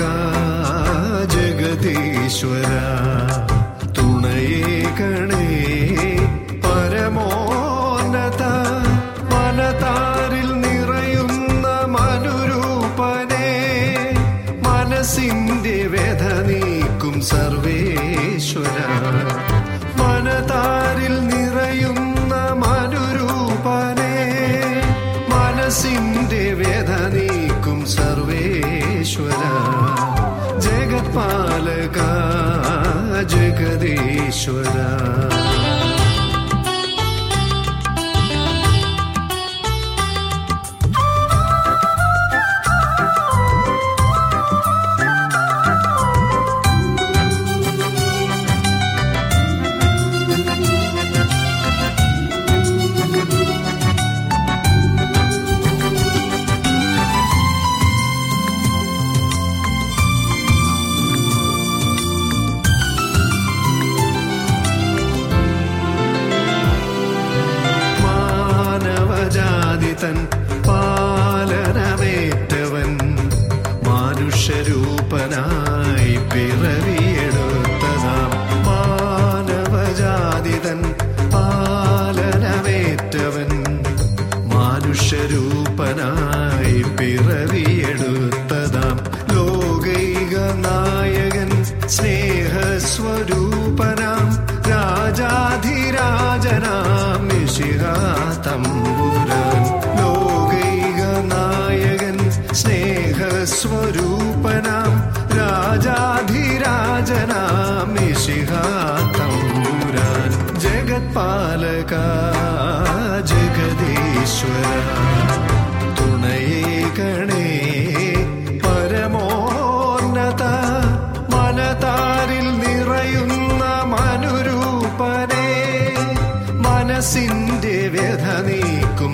का जगदीश्वरा। മനസ്സിന്റെ വ്യഥ നീക്കും സർവേശ്വര ജഗത്പാലക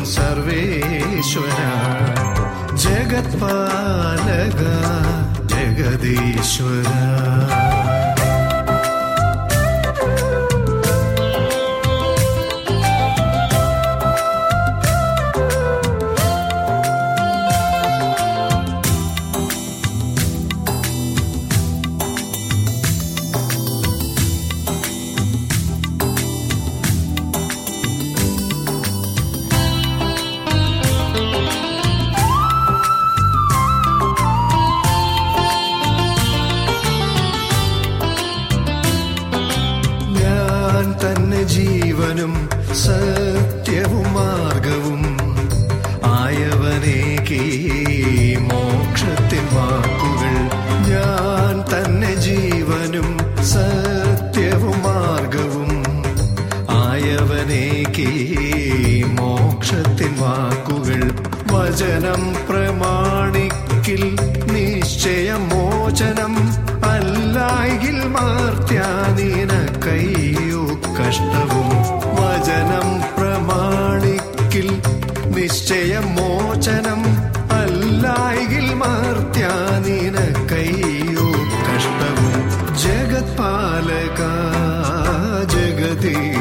സർവേശ്വര ജഗത്പാലക ജഗദീശ്വര.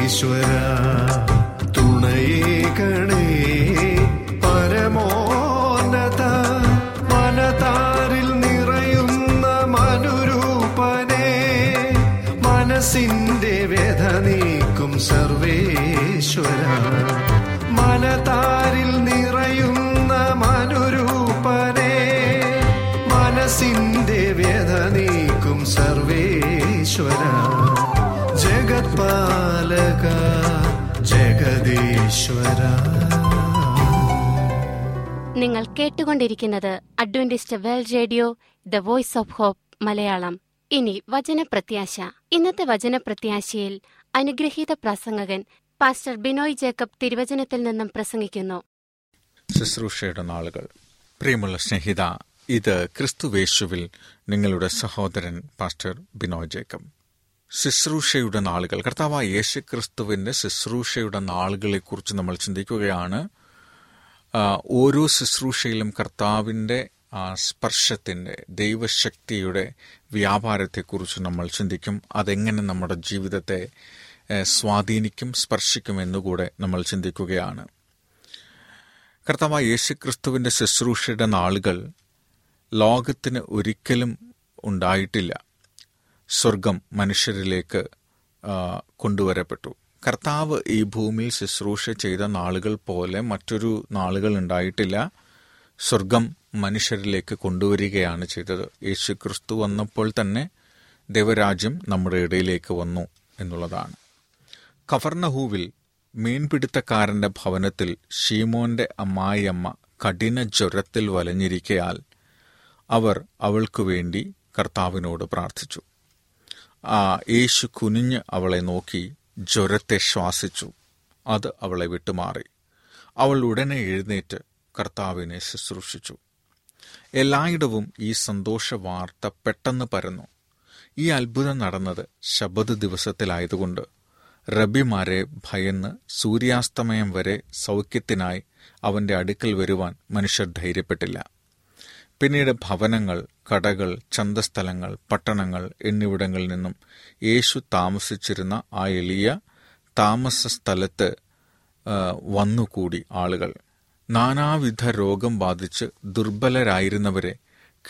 ജഗദീശ്വര തുണയേകണേ പരമോന്നത മനതാരിൽ നിറയുന്ന മനുരൂപനെ മനസ്സിന്റെ വ്യഥ നീക്കും സർവേശ്വര. മനതാരിൽ നിറയുന്ന മനുരൂപനെ മനസ്സിന്റെ വ്യഥ നീക്കും സർവേശ്വര. ജഗത്പാലക ജഗദീശ്വര നിങ്ങൾ കേട്ടുകൊണ്ടിരിക്കുന്നത് Adventist World Radio the Voice of Hope Malayalam. ഇനി വചനപ്രത്യാശ. ഇന്നത്തെ വചനപ്രത്യാശയിൽ അനുഗ്രഹീത പ്രസംഗകൻ പാസ്റ്റർ ബിനോയ് ജേക്കബ് തിരുവചനത്തിൽ നിന്നും പ്രസംഗിക്കുന്നു. ശുശ്രൂഷയുടെ നാളുകൾ. പ്രിയമുള്ള സ്നേഹിത ഇത് ക്രിസ്തുവേശുവിൽ നിങ്ങളുടെ സഹോദരൻ പാസ്റ്റർ ബിനോയ് ജേക്കബ്. ശുശ്രൂഷയുടെ നാളുകൾ. കർത്താവായ യേശു ക്രിസ്തുവിന്റെ ശുശ്രൂഷയുടെ നാളുകളെക്കുറിച്ച് നമ്മൾ ചിന്തിക്കുകയാണ്. ഓരോ ശുശ്രൂഷയിലും കർത്താവിന്റെ സ്പർശത്തിന്റെ ദൈവശക്തിയുടെ വ്യാപാരത്തെക്കുറിച്ച് നമ്മൾ ചിന്തിക്കും. അതെങ്ങനെ നമ്മുടെ ജീവിതത്തെ സ്വാധീനിക്കും സ്പർശിക്കും എന്നുകൂടെ നമ്മൾ ചിന്തിക്കുകയാണ്. കർത്താവായ യേശുക്രിസ്തുവിന്റെ ശുശ്രൂഷയുടെ നാളുകൾ ലോകത്തിന് ഒരിക്കലും ഉണ്ടായിട്ടില്ല. സ്വർഗം മനുഷ്യരിലേക്ക് കൊണ്ടുവരപ്പെട്ടു. കർത്താവ് ഈ ഭൂമിയിൽ ശുശ്രൂഷ ചെയ്ത നാളുകൾ പോലെ മറ്റൊരു നാളുകൾ ഉണ്ടായിട്ടില്ല. സ്വർഗം മനുഷ്യരിലേക്ക് കൊണ്ടുവരികയാണ് ചെയ്തത്. യേശു ക്രിസ്തു വന്നപ്പോൾ തന്നെ ദൈവരാജ്യം നമ്മുടെ ഇടയിലേക്ക് വന്നു എന്നുള്ളതാണ്. കഫർണഹൂവിൽ മീൻപിടുത്തക്കാരന്റെ ഭവനത്തിൽ ഷീമോന്റെ അമ്മായിയമ്മ കഠിന ജ്വരത്തിൽ വലഞ്ഞിരിക്കയാൽ അവർ അവൾക്കു വേണ്ടി കർത്താവിനോട് പ്രാർത്ഥിച്ചു. ആ യേശു കുനിഞ്ഞ് അവളെ നോക്കി ജ്വരത്തെ ശ്വാസിച്ചു. അത് അവളെ വിട്ടുമാറി. അവൾ ഉടനെ എഴുന്നേറ്റ് കർത്താവിനെ ശുശ്രൂഷിച്ചു. എല്ലായിടവും ഈ സന്തോഷ വാർത്ത പെട്ടെന്ന് പരന്നു. ഈ അത്ഭുതം നടന്നത് ശബദ് ദിവസത്തിലായതുകൊണ്ട് റബിമാരെ ഭയന്ന് സൂര്യാസ്തമയം വരെ സൗഖ്യത്തിനായി അവന്റെ അടുക്കൽ വരുവാൻ മനുഷ്യർ ധൈര്യപ്പെട്ടില്ല. പിന്നീട് ഭവനങ്ങൾ കടകൾ ചന്തസ്ഥലങ്ങൾ പട്ടണങ്ങൾ എന്നിവിടങ്ങളിൽ നിന്നും യേശു താമസിച്ചിരുന്ന ആ എളിയ താമസ സ്ഥലത്ത് വന്നുകൂടി ആളുകൾ. നാനാവിധ രോഗം ബാധിച്ച് ദുർബലരായിരുന്നവരെ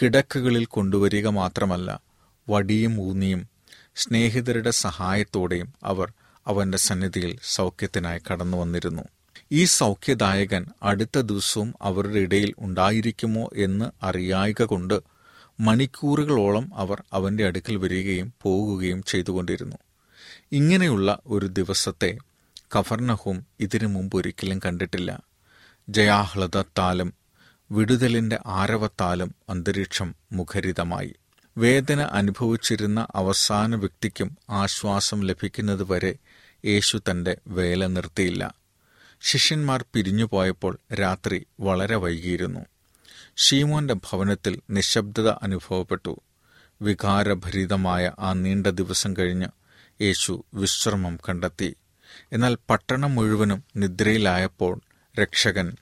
കിടക്കുകളിൽ കൊണ്ടുവരിക മാത്രമല്ല വടിയും ഊന്നിയും സ്നേഹിതരുടെ സഹായത്തോടെയും അവർ അവന്റെ സന്നിധിയിൽ സൗഖ്യത്തിനായി കടന്നു വന്നിരുന്നു ഈ സൗഖ്യദായകൻ അടുത്ത ദിവസവും അവരുടെ ഇടയിൽ ഉണ്ടായിരിക്കുമോ എന്ന് അറിയായിക കൊണ്ട് മണിക്കൂറുകളോളം അവർ അവന്റെ അടുക്കൽ വരികയും പോകുകയും ചെയ്തുകൊണ്ടിരുന്നു. ഇങ്ങനെയുള്ള ഒരു ദിവസത്തെ കഫർണഹും ഇതിനു മുമ്പ് ഒരിക്കലും കണ്ടിട്ടില്ല. ജയാഹ്ലദത്താലും വിടുതലിന്റെ ആരവത്താലും അന്തരീക്ഷം മുഖരിതമായി. വേദന അനുഭവിച്ചിരുന്ന അവസാന വ്യക്തിക്കും ആശ്വാസം ലഭിക്കുന്നതുവരെ യേശു തന്റെ വേല നിർത്തിയില്ല ശിഷ്യന്മാർ പിരിഞ്ഞുപോയപ്പോൾ രാത്രി വളരെ വൈകിയിരുന്നു. ഷീമോന്റെ ഭവനത്തിൽ നിശബ്ദത അനുഭവപ്പെട്ടു. വികാരഭരിതമായ ആ നീണ്ട ദിവസം കഴിഞ്ഞ് യേശു വിശ്രമം കണ്ടെത്തി. എന്നാൽ പട്ടണം മുഴുവനും നിദ്രയിലായപ്പോൾ രക്ഷകൻ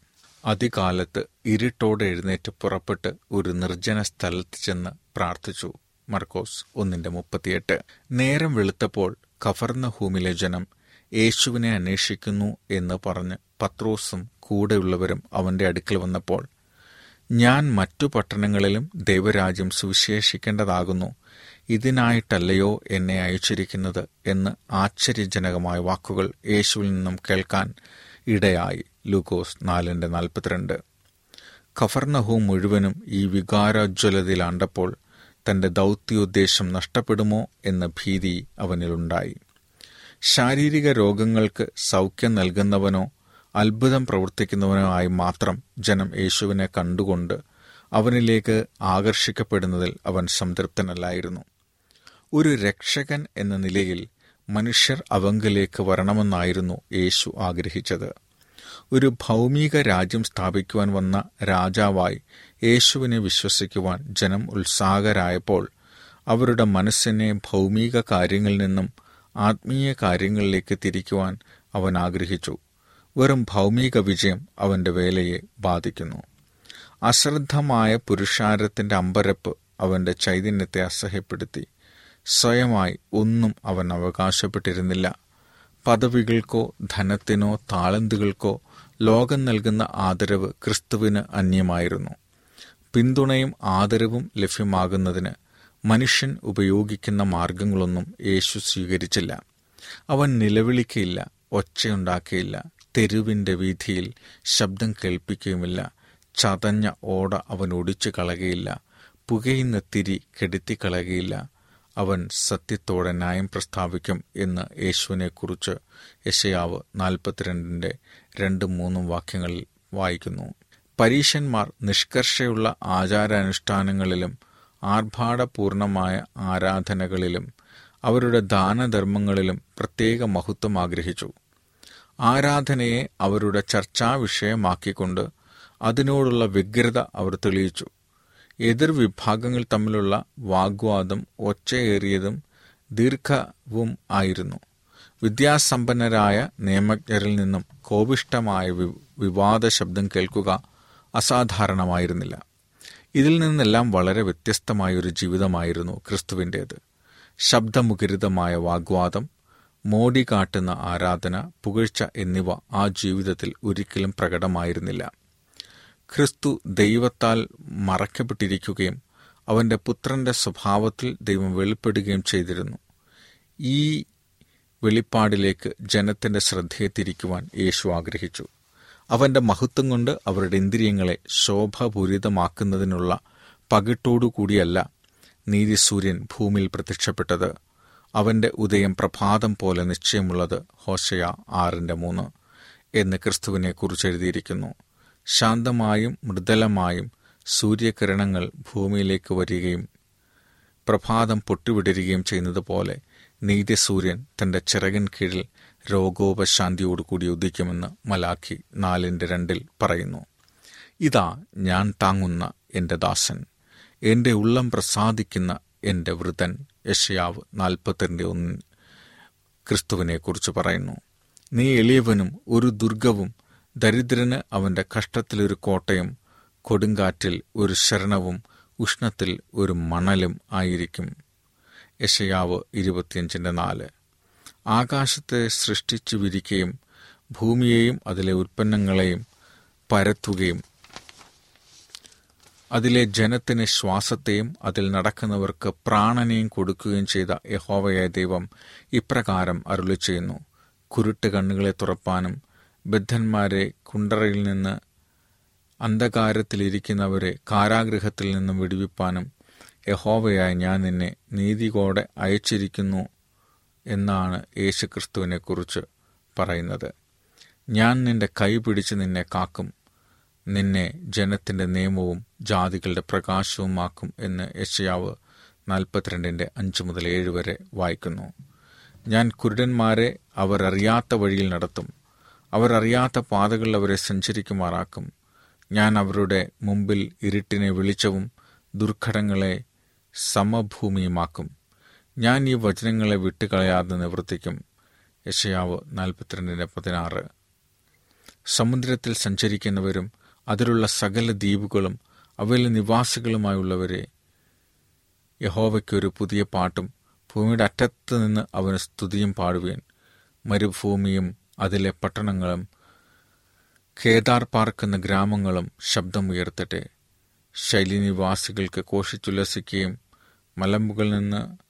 അതികാലത്ത് ഇരുട്ടോടെ എഴുന്നേറ്റ് പുറപ്പെട്ട് ഒരു നിർജന സ്ഥലത്ത് ചെന്ന് പ്രാർത്ഥിച്ചു. മർക്കോസ് ഒന്നിന്റെ മുപ്പത്തിയെട്ട്. നേരം വെളുത്തപ്പോൾ കഫർന്ന ഹൂമിലെ ജനം യേശുവിനെ അന്വേഷിക്കുന്നു എന്ന് പറഞ്ഞ് പത്രോസും കൂടെയുള്ളവരും അവന്റെ അടുക്കൽ വന്നപ്പോൾ ഞാൻ മറ്റു പട്ടണങ്ങളിലും ദൈവരാജ്യം സുവിശേഷിക്കേണ്ടതാകുന്നു. ഇതിനായിട്ടല്ലയോ എന്നെ അയച്ചിരിക്കുന്നത്? എന്ന് ആശ്ചര്യജനകമായ വാക്കുകൾ യേശുവിൽ നിന്നും കേൾക്കാൻ ഇടയായി. ലൂക്കോസ് നാലിന്റെ നാൽപ്പത്തിരണ്ട്. ഖഫർനഹൂം മുഴുവനും ഈ വികാരോജ്വലതയിലാണ്ടപ്പോൾ തന്റെ ദൗത്യോദ്ദേശം നഷ്ടപ്പെടുമോ എന്ന ഭീതി അവനിലുണ്ടായി. ശാരീരിക രോഗങ്ങൾക്ക് സൗഖ്യം നൽകുന്നവനോ അത്ഭുതം പ്രവർത്തിക്കുന്നവനോ ആയി മാത്രം ജനം യേശുവിനെ കണ്ടുകൊണ്ട് അവനിലേക്ക് ആകർഷിക്കപ്പെടുന്നതിൽ അവൻ സംതൃപ്തനല്ലായിരുന്നു. ഒരു രക്ഷകൻ എന്ന നിലയിൽ മനുഷ്യർ അവങ്കിലേക്ക് വരണമെന്നായിരുന്നു യേശു ആഗ്രഹിച്ചത്. ഒരു ഭൗമിക രാജ്യം സ്ഥാപിക്കുവാൻ വന്ന രാജാവായി യേശുവിനെ വിശ്വസിക്കുവാൻ ജനം ഉത്സാഹരായപ്പോൾ അവരുടെ മനസ്സിനെ ഭൗമിക കാര്യങ്ങളിൽ നിന്നും ആത്മീയ കാര്യങ്ങളിലേക്ക് തിരിക്കുവാൻ അവൻ ആഗ്രഹിച്ചു. വെറും ഭൗമിക വിജയം അവന്റെ വേലയെ ബാധിക്കുന്നു. അശ്രദ്ധമായ പുരുഷാരത്തിന്റെ അമ്പരപ്പ് അവന്റെ ചൈതന്യത്തെ അസഹ്യപ്പെടുത്തി. സ്വയമായി ഒന്നും അവൻ അവകാശപ്പെട്ടിരുന്നില്ല. പദവികൾക്കോ ധനത്തിനോ താളന്തുകൾക്കോ ലോകം നൽകുന്ന ആദരവ് ക്രിസ്തുവിന് അന്യമായിരുന്നു. പിന്തുണയും ആദരവും ലഭ്യമാകുന്നതിന് മനുഷ്യൻ ഉപയോഗിക്കുന്ന മാർഗങ്ങളൊന്നും യേശു സ്വീകരിച്ചില്ല. അവൻ നിലവിളിക്കയില്ല ഒച്ചയുണ്ടാക്കിയില്ല തെരുവിന്റെ വീഥിയിൽ ശബ്ദം കേൾപ്പിക്കുകയുമില്ല ചതഞ്ഞ ഓട അവൻ ഒടിച്ചു കളകയില്ല പുകയുന്ന തിരി കെടുത്തിക്കളകയില്ല അവൻ സത്യത്തോടെ ന്യായം പ്രസ്താവിക്കും എന്ന് യേശുവിനെക്കുറിച്ച് യശയാവ് നാൽപ്പത്തിരണ്ടിന്റെ രണ്ടും മൂന്നും വാക്യങ്ങളിൽ വായിക്കുന്നു. പരീശന്മാർ നിഷ്കർഷയുള്ള ആചാരാനുഷ്ഠാനങ്ങളിലും ആർഭാടപൂർണമായ ആരാധനകളിലും അവരുടെ ദാനധർമ്മങ്ങളിലും പ്രത്യേക മഹത്വം ആഗ്രഹിച്ചു. ആരാധനയെ അവരുടെ ചർച്ചാ വിഷയമാക്കിക്കൊണ്ട് അതിനോടുള്ള വ്യഗ്രത അവർ തെളിയിച്ചു. എതിർവിഭാഗങ്ങൾ തമ്മിലുള്ള വാഗ്വാദം ഒച്ചയേറിയതും ദീർഘവും ആയിരുന്നു. വിദ്യാസമ്പന്നരായ നിയമജ്ഞരിൽ നിന്നും കോപിഷ്ടമായ വിവാദ ശബ്ദം കേൾക്കുക അസാധാരണമായിരുന്നില്ല. ഇതിൽ നിന്നെല്ലാം വളരെ വ്യത്യസ്തമായൊരു ജീവിതമായിരുന്നു ക്രിസ്തുവിന്റേത്. ശബ്ദമുഖരിതമായ വാഗ്വാദം മോടി കാട്ടുന്ന ആരാധന പുകഴ്ച എന്നിവ ആ ജീവിതത്തിൽ ഒരിക്കലും പ്രകടമായിരുന്നില്ല. ക്രിസ്തു ദൈവത്താൽ മറയ്ക്കപ്പെട്ടിരിക്കുകയും അവന്റെ പുത്രന്റെ സ്വഭാവത്തിൽ ദൈവം വെളിപ്പെടുകയും ചെയ്തിരുന്നു. ഈ വെളിപ്പാടിലേക്ക് ജനത്തിന്റെ ശ്രദ്ധയെ തിരിക്കുവാൻ യേശു ആഗ്രഹിച്ചു. അവന്റെ മഹത്വം കൊണ്ട് അവരുടെ ഇന്ദ്രിയങ്ങളെ ശോഭപൂരിതമാക്കുന്നതിനുള്ള പകിട്ടോടുകൂടിയല്ല നീതിസൂര്യൻ ഭൂമിയിൽ പ്രത്യക്ഷപ്പെട്ടത്. അവന്റെ ഉദയം പ്രഭാതം പോലെ നിശ്ചയമുള്ളത് ഹോശയ ആറിന്റെ മൂന്ന് എന്ന് ക്രിസ്തുവിനെ കുറിച്ച് എഴുതിയിരിക്കുന്നു. ശാന്തമായും മൃദലമായും സൂര്യകിരണങ്ങൾ ഭൂമിയിലേക്ക് വരികയും പ്രഭാതം പൊട്ടിവിടരുകയും ചെയ്യുന്നത് പോലെ നീതിസൂര്യൻ തന്റെ ചിറകിൻ കീഴിൽ രോഗോപശാന്തിയോടുകൂടി ഉദിക്കുമെന്ന് മലാഖി നാലിന്റെ രണ്ടിൽ പറയുന്നു. ഇതാ ഞാൻ താങ്ങുന്ന എന്റെ ദാസൻ എന്റെ ഉള്ളം പ്രസാദിക്കുന്ന എന്റെ വൃതൻ യഷയാവ് നാൽപ്പത്തിരണ്ട് ഒന്നിൽ ക്രിസ്തുവിനെക്കുറിച്ച് പറയുന്നു. നീ എളിയവനും ഒരു ദുർഗവും ദരിദ്രന് അവന്റെ കഷ്ടത്തിലൊരു കോട്ടയും കൊടുങ്കാറ്റിൽ ഒരു ശരണവും ഉഷ്ണത്തിൽ ഒരു മണലും ആയിരിക്കും. യഷയാവ് ഇരുപത്തിയഞ്ചിന്റെ നാല്. ആകാശത്തെ സൃഷ്ടിച്ചു വിരിക്കുകയും ഭൂമിയെയും അതിലെ ഉൽപ്പന്നങ്ങളെയും പരത്തുകയും അതിലെ ജനത്തിന് ശ്വാസത്തെയും അതിൽ നടക്കുന്നവർക്ക് പ്രാണനെയും കൊടുക്കുകയും ചെയ്ത യഹോവയായ ദൈവം ഇപ്രകാരം അരുളി ചെയ്യുന്നു കുരുട്ട് കണ്ണുകളെ തുറപ്പാനും ബദ്ധന്മാരെ കുണ്ടറയിൽ നിന്ന് അന്ധകാരത്തിലിരിക്കുന്നവരെ കാരാഗൃഹത്തിൽ നിന്നും വിടുവിപ്പാനും യഹോവയായ ഞാൻ നിന്നെ നീതികോടെ അയച്ചിരിക്കുന്നു എന്നാണ് യേശുക്രിസ്തുവിനെക്കുറിച്ച് പറയുന്നത്. ഞാൻ നിന്റെ കൈ പിടിച്ച് നിന്നെ കാക്കും നിന്നെ ജനത്തിന്റെ നിയമവും ജാതികളുടെ പ്രകാശവുമാക്കും എന്ന് യശയാവ് നാൽപ്പത്തിരണ്ടിന്റെ അഞ്ച് മുതൽ ഏഴ് വരെ വായിക്കുന്നു. ഞാൻ കുരുടന്മാരെ അവർ അറിയാത്ത വഴിയിൽ നടത്തും അവരറിയാത്ത പാതകളിൽ അവരെ സഞ്ചരിക്കുമാറാക്കും. ഞാൻ അവരുടെ മുമ്പിൽ ഇരുട്ടിനെ വെളിച്ചവും ദുർഘടങ്ങളെ സമഭൂമിയുമാക്കും. ഞാൻ ഈ വചനങ്ങളെ വിട്ടുകളയാതെ നിവർത്തിക്കും. യശയാവ് നാൽപ്പത്തിരണ്ടിന്റെ പതിനാറ്. സമുദ്രത്തിൽ സഞ്ചരിക്കുന്നവരും അതിലുള്ള സകല ദ്വീപുകളും അവയിലെ നിവാസികളുമായുള്ളവരെ യഹോവയ്ക്കൊരു പുതിയ പാട്ടും ഭൂമിയുടെ അറ്റത്ത് നിന്ന് അവന് സ്തുതിയും പാടുവേൻ. മരുഭൂമിയും അതിലെ പട്ടണങ്ങളും കേദാർ പാർക്കുന്ന ഗ്രാമങ്ങളും ശബ്ദമുയർത്തട്ടെ ശൈലിനിവാസികൾക്ക് കോഷിച്ചുല്ലസിക്കുകയും മലമ്പുകളിൽ നിന്ന്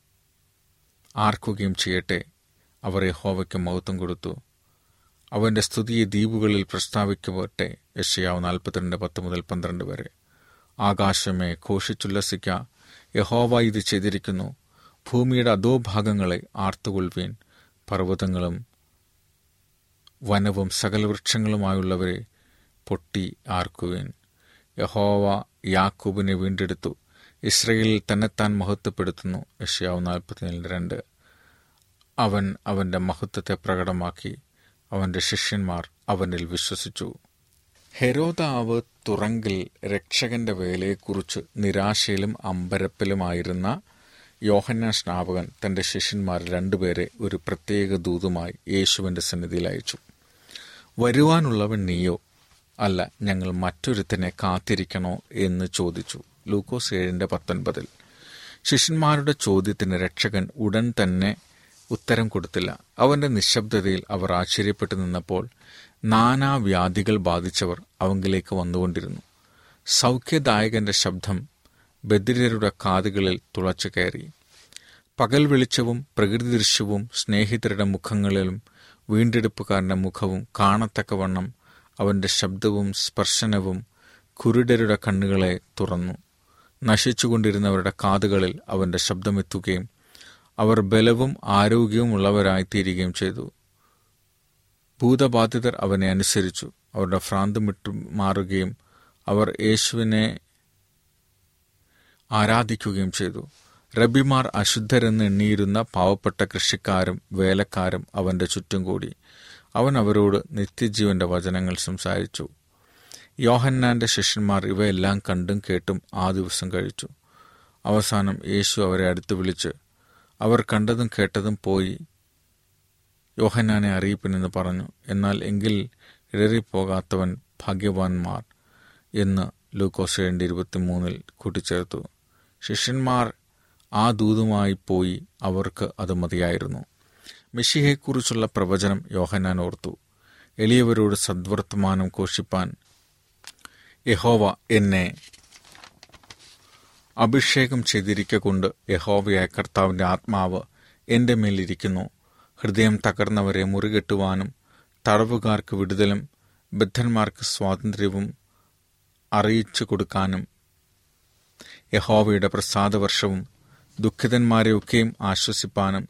ആർക്കുകയും ചെയ്യട്ടെ. അവർ യഹോവയ്ക്ക് മഹത്വം കൊടുത്തു. അവന്റെ സ്തുതിയെ ദ്വീപുകളിൽ പ്രസ്താവിക്കപ്പെട്ടെ യശയാവ് നാൽപ്പത്തിരണ്ട് പത്ത് മുതൽ പന്ത്രണ്ട് വരെ. ആകാശമേ ഘോഷിച്ചുല്ലസിക്ക. യഹോവ ഇത് ചെയ്തിരിക്കുന്നു. ഭൂമിയുടെ അധോഭാഗങ്ങളെ ആർത്തുകൊള്ളുവീൻ പർവതങ്ങളും വനവും സകലവൃക്ഷങ്ങളുമായുള്ളവരെ പൊട്ടി ആർക്കുവീൻ. യഹോവ യാക്കൂബിനെ വീണ്ടെടുത്തു. ഇസ്രയേലിൽ തന്നെത്താൻ മഹത്വപ്പെടുത്തുന്നു. യഷ്യാവ് നാൽപ്പത്തിനേഴ് രണ്ട്. അവൻ അവന്റെ മഹത്വത്തെ പ്രകടമാക്കി. അവന്റെ ശിഷ്യന്മാർ അവനിൽ വിശ്വസിച്ചു. ഹെരോദാവ് തുറങ്കിൽ രക്ഷകന്റെ വേലയെക്കുറിച്ച് നിരാശയിലും അമ്പരപ്പിലുമായിരുന്ന യോഹന്ന സ്നാപകൻ തന്റെ ശിഷ്യന്മാർ രണ്ടുപേരെ ഒരു പ്രത്യേക ദൂതുമായി യേശുവിന്റെ സന്നിധിയിൽ അയച്ചു. വരുവാനുള്ളവൻ നീയോ? അല്ല ഞങ്ങൾ മറ്റൊരുത്തനെ കാത്തിരിക്കണോ? എന്ന് ചോദിച്ചു. ലൂക്കോസ് ഏഴിന്റെ പത്തൊൻപതിൽ. ശിഷ്യന്മാരുടെ ചോദ്യത്തിന് രക്ഷകൻ ഉടൻ തന്നെ ഉത്തരം കൊടുത്തില്ല. അവന്റെ നിശബ്ദതയിൽ അവർ ആശ്ചര്യപ്പെട്ടു നിന്നപ്പോൾ നാനാവ്യാധികൾ ബാധിച്ചവർ അവങ്കിലേക്ക് വന്നുകൊണ്ടിരുന്നു. സൗഖ്യദായകന്റെ ശബ്ദം ബദിരരുടെ കാതുകളിൽ തുളച്ചു കയറി. പകൽ വെളിച്ചവും പ്രകൃതി ദൃശ്യവും സ്നേഹിതരുടെ മുഖങ്ങളിലും വീണ്ടെടുപ്പുകാരന്റെ മുഖവും കാണത്തക്കവണ്ണം അവന്റെ ശബ്ദവും സ്പർശനവും കുരുടരുടെ കണ്ണുകളെ തുറന്നു. നശിച്ചുകൊണ്ടിരുന്നവരുടെ കാതുകളിൽ അവന്റെ ശബ്ദമെത്തുകയും അവർ ബലവും ആരോഗ്യവും തീരുകയും ചെയ്തു. ഭൂതബാധിതർ അവനെ അനുസരിച്ചു. അവരുടെ ഭ്രാന്തം വിട്ടു മാറുകയും അവർ യേശുവിനെ ആരാധിക്കുകയും ചെയ്തു. റബിമാർ അശുദ്ധരെന്ന് എണ്ണിയിരുന്ന പാവപ്പെട്ട കൃഷിക്കാരും വേലക്കാരും അവന്റെ ചുറ്റും കൂടി. അവൻ അവരോട് നിത്യജീവന്റെ വചനങ്ങൾ സംസാരിച്ചു. യോഹന്നാന്റെ ശിഷ്യന്മാർ ഇവയെല്ലാം കണ്ടും കേട്ടും ആ ദിവസം കഴിച്ചു. അവസാനം യേശു അവരെ അടുത്ത് വിളിച്ച് അവർ കണ്ടതും കേട്ടതും പോയി യോഹന്നാനെ അറിയിപ്പിനെന്ന് പറഞ്ഞു. എന്നാൽ എങ്കിൽ ഇടറിപ്പോകാത്തവൻ ഭാഗ്യവാന്മാർ എന്ന് ലൂക്കോസ് ഏഴിന്റെ ഇരുപത്തിമൂന്നിൽ കൂട്ടിച്ചേർത്തു. ശിഷ്യന്മാർ ആ ദൂതുമായി പോയി അവർക്ക് അത് മതിയായിരുന്നു. മിഷിഹയെക്കുറിച്ചുള്ള പ്രവചനം യോഹന്നാൻ ഓർത്തു. എളിയവരോട് സദ്വർത്തമാനം ഘോഷിപ്പാൻ യഹോവ എന്നെ അഭിഷേകം ചെയ്തിരിക്കൊണ്ട് യഹോവയായ കർത്താവിന്റെ ആത്മാവ് എന്റെ മേലിരിക്കുന്നു. ഹൃദയം തകർന്നവരെ മുറികെട്ടുവാനും തടവുകാർക്ക് വിടുതലും ബദ്ധന്മാർക്ക് സ്വാതന്ത്ര്യവും അറിയിച്ചു കൊടുക്കാനും യഹോവയുടെ പ്രസാദവർഷവും ദുഃഖിതന്മാരെയൊക്കെയും ആശ്വസിപ്പാനും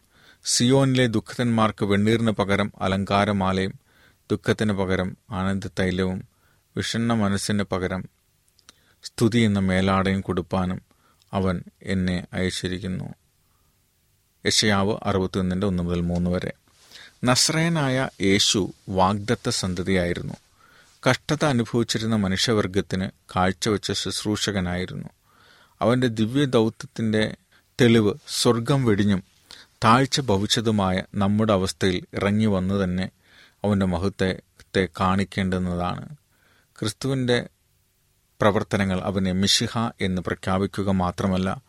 സിയോനിലെ ദുഃഖിതന്മാർക്ക് വെണ്ണീറിന് പകരം അലങ്കാരമാലയും ദുഃഖത്തിന് പകരം ആനന്ദതൈലവും വിഷണ്ണ മനസ്സിന് പകരം സ്തുതി എന്ന മേലാടയും കൊടുപ്പാനും അവൻ എന്നെ അയച്ചിരിക്കുന്നു. യശയാവ് അറുപത്തിയൊന്നിന്റെ ഒന്ന് മുതൽ മൂന്ന് വരെ. നസ്രയനായ യേശു വാഗ്ദത്ത സന്തതിയായിരുന്നു. കഷ്ടത അനുഭവിച്ചിരുന്ന മനുഷ്യവർഗത്തിന് കാഴ്ചവെച്ച ശുശ്രൂഷകനായിരുന്നു. അവന്റെ ദിവ്യ ദൗത്യത്തിന്റെ തെളിവ് സ്വർഗം വെടിഞ്ഞും താഴ്ച ഭവിച്ചതുമായ നമ്മുടെ അവസ്ഥയിൽ ഇറങ്ങി വന്നു തന്നെ അവന്റെ മഹത്വത്തെ കാണിക്കേണ്ടുന്നതാണ്. ക്രിസ്തുവിന്റെ പ്രവർത്തനങ്ങൾ അവനെ മിഷിഹ എന്ന് പ്രഖ്യാപിക്കുക മാത്രമല്ല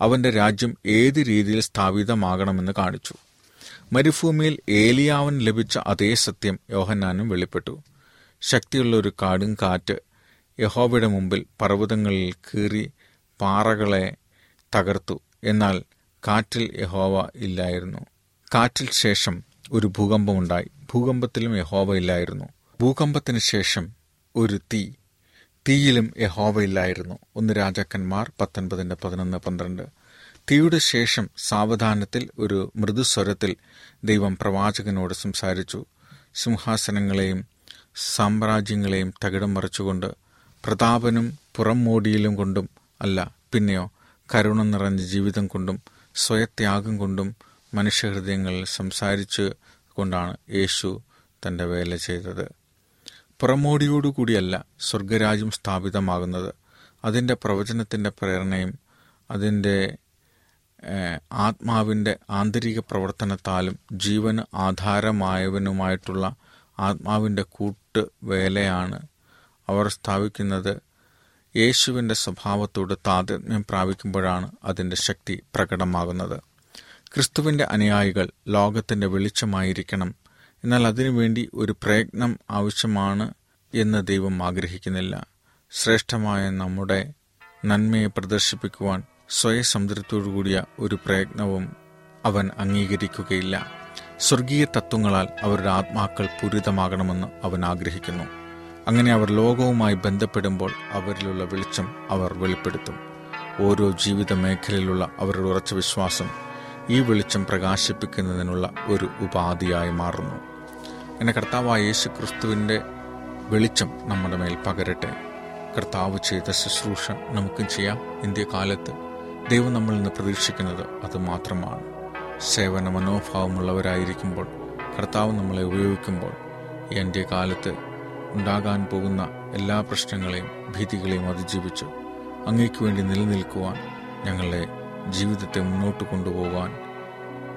അവന്റെ രാജ്യം ഏത് രീതിയിൽ സ്ഥാപിതമാകണമെന്ന് കാണിച്ചു. മരുഭൂമിയിൽ ഏലിയാവൻ ലഭിച്ച അതേ സത്യം യോഹന്നാനും വെളിപ്പെട്ടു. ശക്തിയുള്ള ഒരു കാടും കാറ്റ് യഹോബയുടെ മുമ്പിൽ പർവതങ്ങളിൽ കീറി പാറകളെ തകർത്തു. എന്നാൽ കാറ്റിൽ യഹോവ ഇല്ലായിരുന്നു. കാറ്റിൽ ശേഷം ഒരു ഭൂകമ്പമുണ്ടായി. ഭൂകമ്പത്തിലും യഹോവ ഇല്ലായിരുന്നു. ഭൂകമ്പത്തിന് ശേഷം ഒരു തീ. തീയിലും യഹോവയില്ലായിരുന്നു ഒന്ന് രാജാക്കന്മാർ പത്തൊൻപതിന്റെ പതിനൊന്ന് പന്ത്രണ്ട്. തീയുടെ ശേഷം സാവധാനത്തിൽ ഒരു മൃദുസ്വരത്തിൽ ദൈവം പ്രവാചകനോട് സംസാരിച്ചു. സിംഹാസനങ്ങളെയും സാമ്രാജ്യങ്ങളെയും തകിടം മറിച്ചുകൊണ്ട് പ്രതാപനും പുറം മോടിയിലും കൊണ്ടും അല്ല പിന്നെയോ കരുണ നിറഞ്ഞ ജീവിതം കൊണ്ടും സ്വയത്യാഗം കൊണ്ടും മനുഷ്യഹൃദയങ്ങളിൽ സംസാരിച്ചു കൊണ്ടാണ് യേശു തന്റെ വേല ചെയ്തത്. പുറമോടിയോടുകൂടിയല്ല സ്വർഗരാജ്യം സ്ഥാപിതമാകുന്നത്. അതിന്റെ പ്രവചനത്തിന്റെ പ്രേരണയും അതിന്റെ ആത്മാവിന്റെ ആന്തരിക പ്രവർത്തനത്താലും ജീവന് ആധാരമായവനുമായിട്ടുള്ള ആത്മാവിന്റെ കൂട്ട് വേലയാണ് അവർ സ്ഥാപിക്കുന്നത്. യേശുവിന്റെ സ്വഭാവത്തോട് താതാത്മ്യം പ്രാപിക്കുമ്പോഴാണ് അതിന്റെ ശക്തി പ്രകടമാകുന്നത്. ക്രിസ്തുവിന്റെ അനുയായികൾ ലോകത്തിന്റെ വെളിച്ചമായിരിക്കണം എന്നാൽ അതിനുവേണ്ടി ഒരു പ്രയത്നം ആവശ്യമാണ് എന്ന് ദൈവം ആഗ്രഹിക്കുന്നില്ല. ശ്രേഷ്ഠമായ നമ്മുടെ നന്മയെ പ്രദർശിപ്പിക്കുവാൻ സ്വയസംതൃപ്തിയോടുകൂടിയ ഒരു പ്രയത്നവും അവൻ അംഗീകരിക്കുകയില്ല. സ്വർഗീയ തത്വങ്ങളാൽ അവരുടെ ആത്മാക്കൾ പൂരിതമാകണമെന്ന് അവൻ ആഗ്രഹിക്കുന്നു. അങ്ങനെ അവർ ലോകവുമായി ബന്ധപ്പെടുമ്പോൾ അവരിലുള്ള വെളിച്ചം അവർ വെളിപ്പെടുത്തും. ഓരോ ജീവിത മേഖലയിലുള്ള അവരുടെ ഉറച്ച വിശ്വാസം ഈ വെളിച്ചം പ്രകാശിപ്പിക്കുന്നതിനുള്ള ഒരു ഉപാധിയായി മാറുന്നു. അങ്ങനെ കർത്താവായ യേശു ക്രിസ്തുവിന്റെ വെളിച്ചം നമ്മുടെ മേൽ പകരട്ടെ. കർത്താവ് ചെയ്ത ശുശ്രൂഷ നമുക്കും ചെയ്യാം. ഇന്ത്യ കാലത്ത് ദൈവം നമ്മളിൽ നിന്ന് പ്രതീക്ഷിക്കുന്നത് അത് മാത്രമാണ്. സേവന മനോഭാവമുള്ളവരായിരിക്കുമ്പോൾ കർത്താവ് നമ്മളെ ഉപയോഗിക്കുമ്പോൾ ഈ അന്ത്യകാലത്ത് ഉണ്ടാകാൻ പോകുന്ന എല്ലാ പ്രശ്നങ്ങളെയും ഭീതികളെയും അതിജീവിച്ച് അങ്ങേക്ക് വേണ്ടി നിലനിൽക്കുവാൻ ഞങ്ങളുടെ ജീവിതത്തെ മുന്നോട്ട് കൊണ്ടുപോകാൻ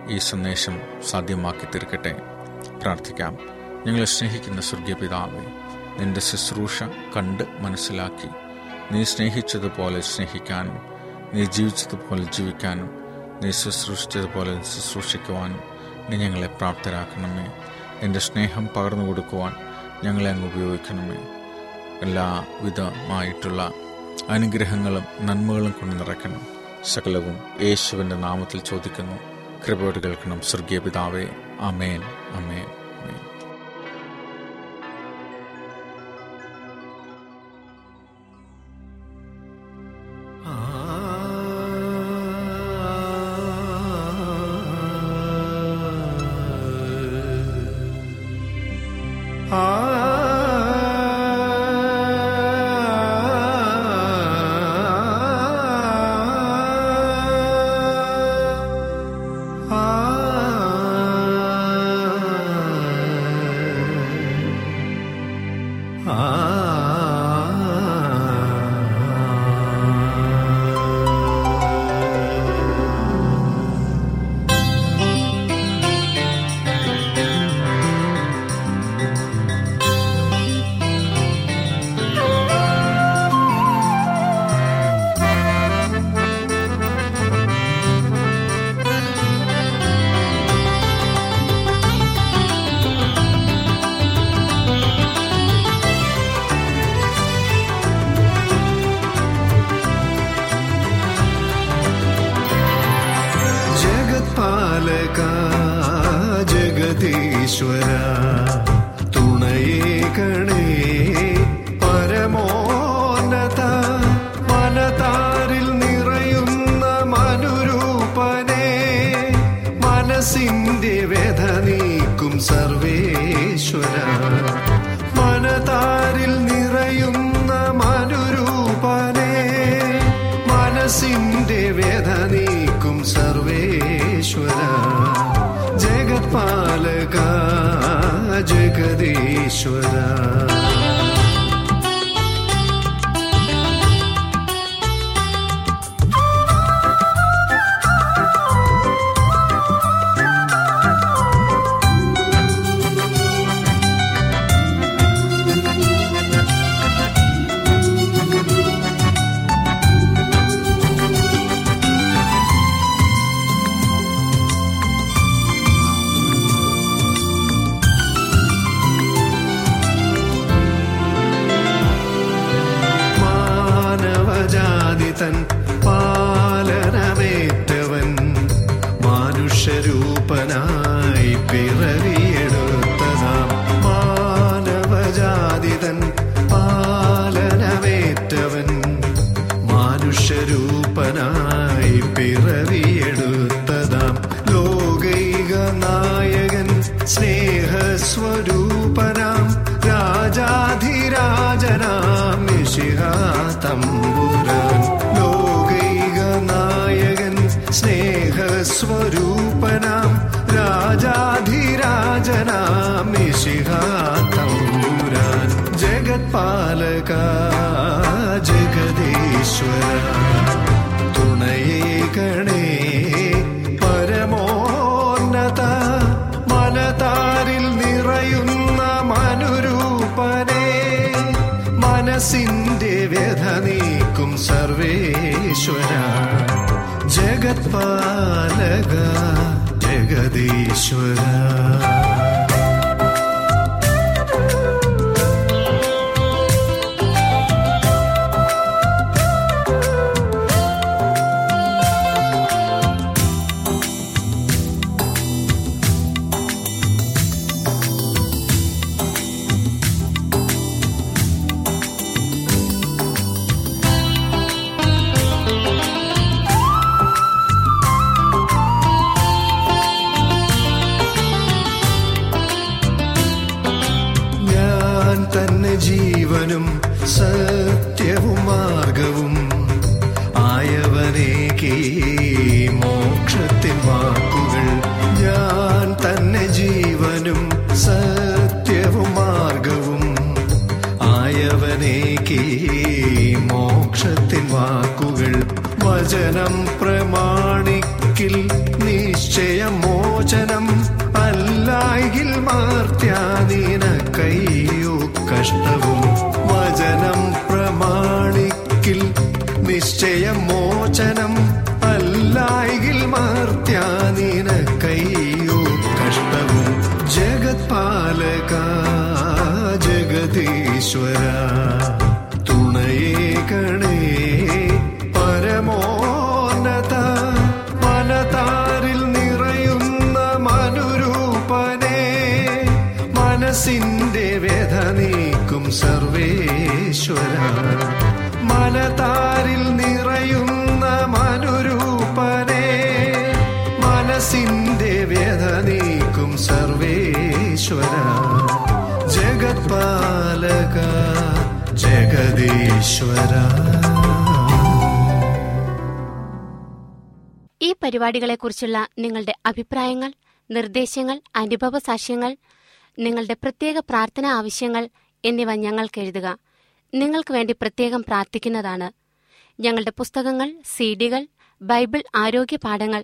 ഈ സന്ദേശം സാധ്യമാക്കി തീർക്കട്ടെ. പ്രാർത്ഥിക്കാം. ഞങ്ങളെ സ്നേഹിക്കുന്ന സ്വർഗീയ പിതാവേ നിന്റെ ശുശ്രൂഷ കണ്ട് മനസ്സിലാക്കി. നീ സ്നേഹിച്ചതുപോലെ സ്നേഹിക്കാനും നീ ജീവിച്ചതുപോലെ ജീവിക്കാനും നീ ശുശ്രൂഷിച്ചതുപോലെ ശുശ്രൂഷിക്കുവാനും നീ ഞങ്ങളെ പ്രാപ്തരാക്കണമേ. എന്റെ സ്നേഹം പകർന്നു കൊടുക്കുവാൻ ഞങ്ങളെ അങ്ങ് ഉപയോഗിക്കണമേ. എല്ലാവിധമായിട്ടുള്ള അനുഗ്രഹങ്ങളും നന്മകളും കൊണ്ട് നിറയ്ക്കണം. സകലവും യേശുവിന്റെ നാമത്തിൽ ചോദിക്കുന്നു. കൃപയോട് കേൾക്കണം. സ്വർഗീയ പിതാവേ അമേൻ അമേൻ മനസ്സിന്റെ വ്യഥ നീക്കും സർവേശ്വര ജഗദീശ്വര തമ്പുരാൻ ലോകൈക നായകൻ സ്നേഹസ്വരൂപനാം സർവേശ്വര ജഗത്പാലക ജഗദീശ്വര മോചനം അല്ലായിൽ മാർത്യാനീന കയ്യോ കഷ്ടവും ജഗത്പാലക ജഗതീശ്വര. വ്യഥ നീക്കും സർവേശ്വര. മനതാരിൽ നിറയുന്ന മനസ്സിന്റെ വേദ നീക്കും സർവേശ്വര. ജഗത്പാലക ജഗദീശ്വര. ഈ പരിപാടികളെക്കുറിച്ചുള്ള നിങ്ങളുടെ അഭിപ്രായങ്ങൾ നിർദ്ദേശങ്ങൾ അനുഭവ സാക്ഷ്യങ്ങൾ നിങ്ങളുടെ പ്രത്യേക പ്രാർത്ഥനാ ആവശ്യങ്ങൾ എന്നിവ ഞങ്ങൾക്ക് എഴുതുക. നിങ്ങൾക്ക് വേണ്ടി പ്രത്യേകം പ്രാർത്ഥിക്കുന്നതാണ്. ഞങ്ങളുടെ പുസ്തകങ്ങൾ സീഡികൾ ബൈബിൾ ആരോഗ്യ പാഠങ്ങൾ